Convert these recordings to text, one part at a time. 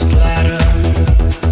where I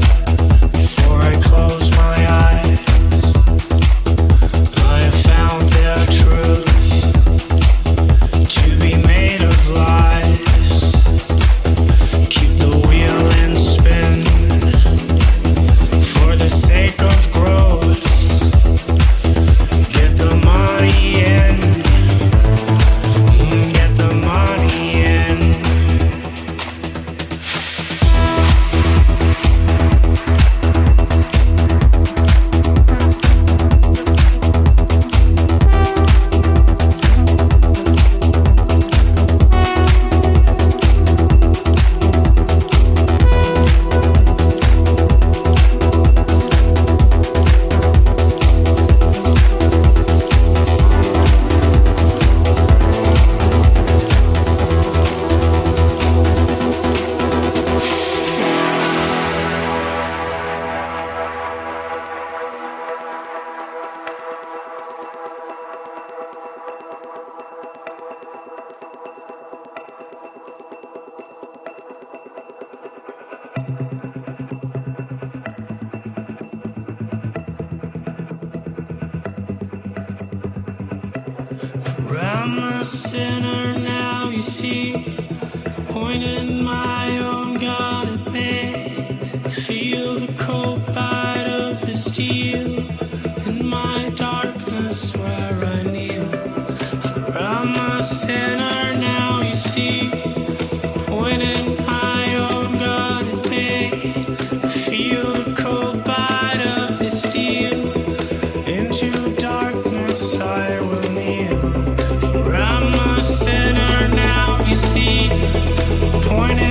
am. For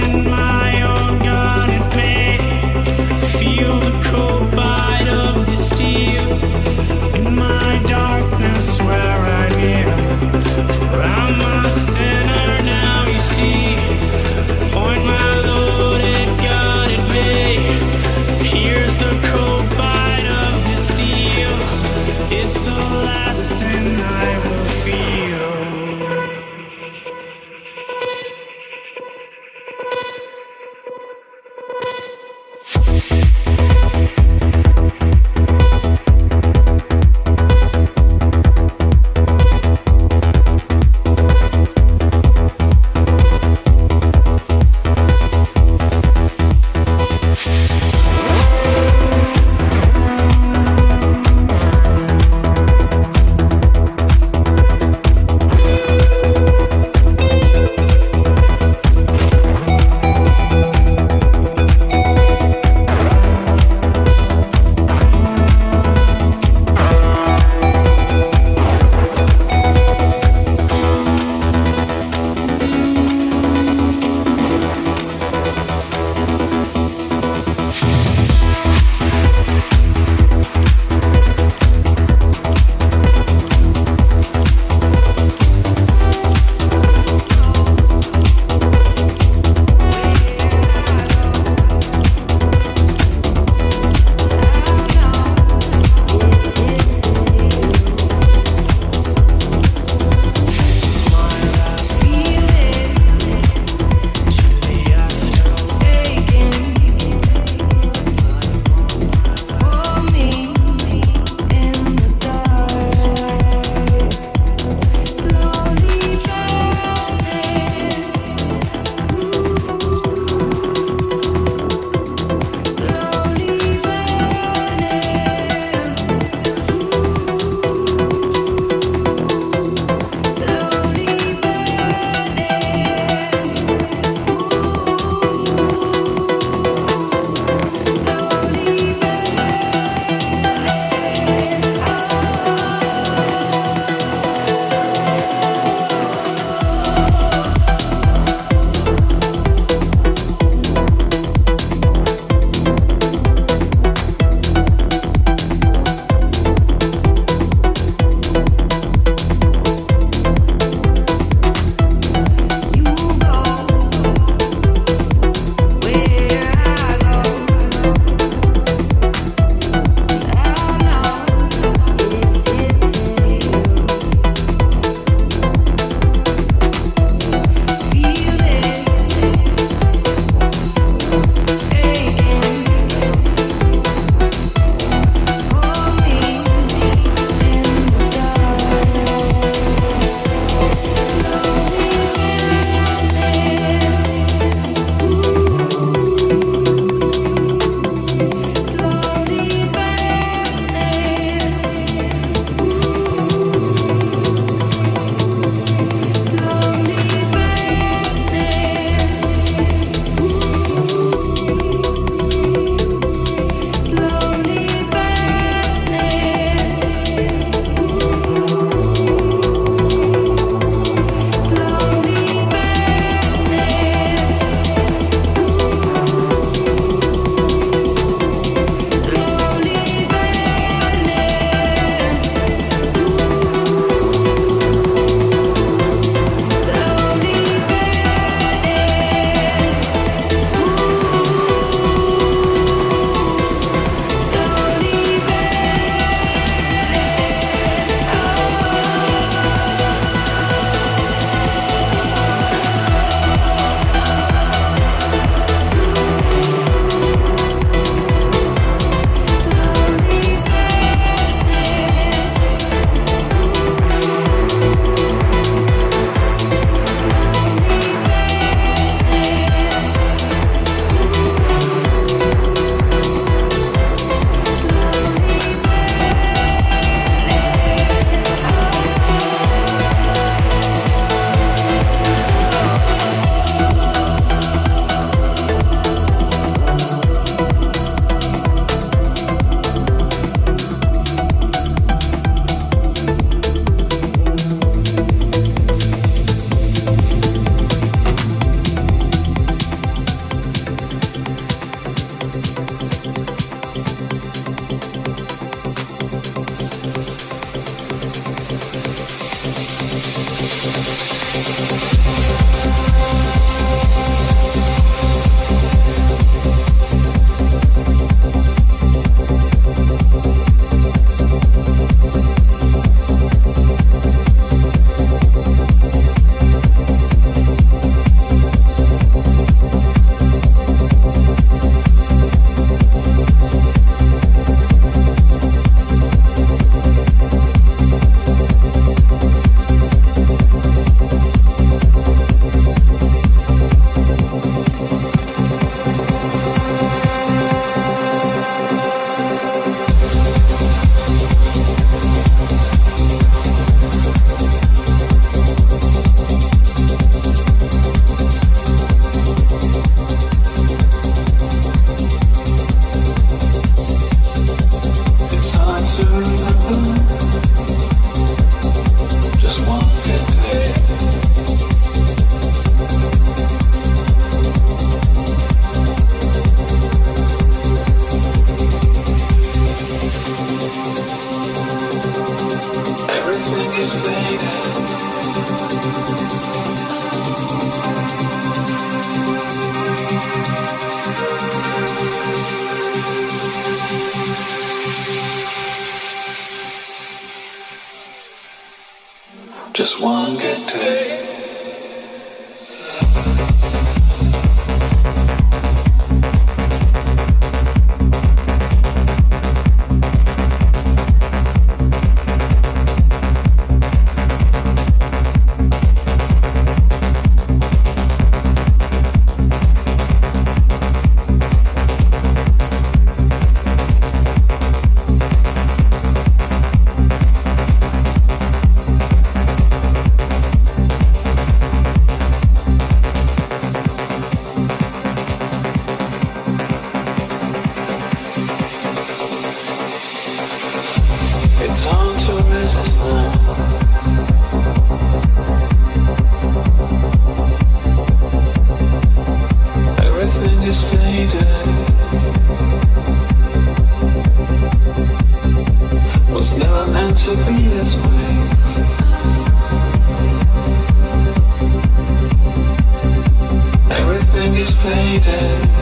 faded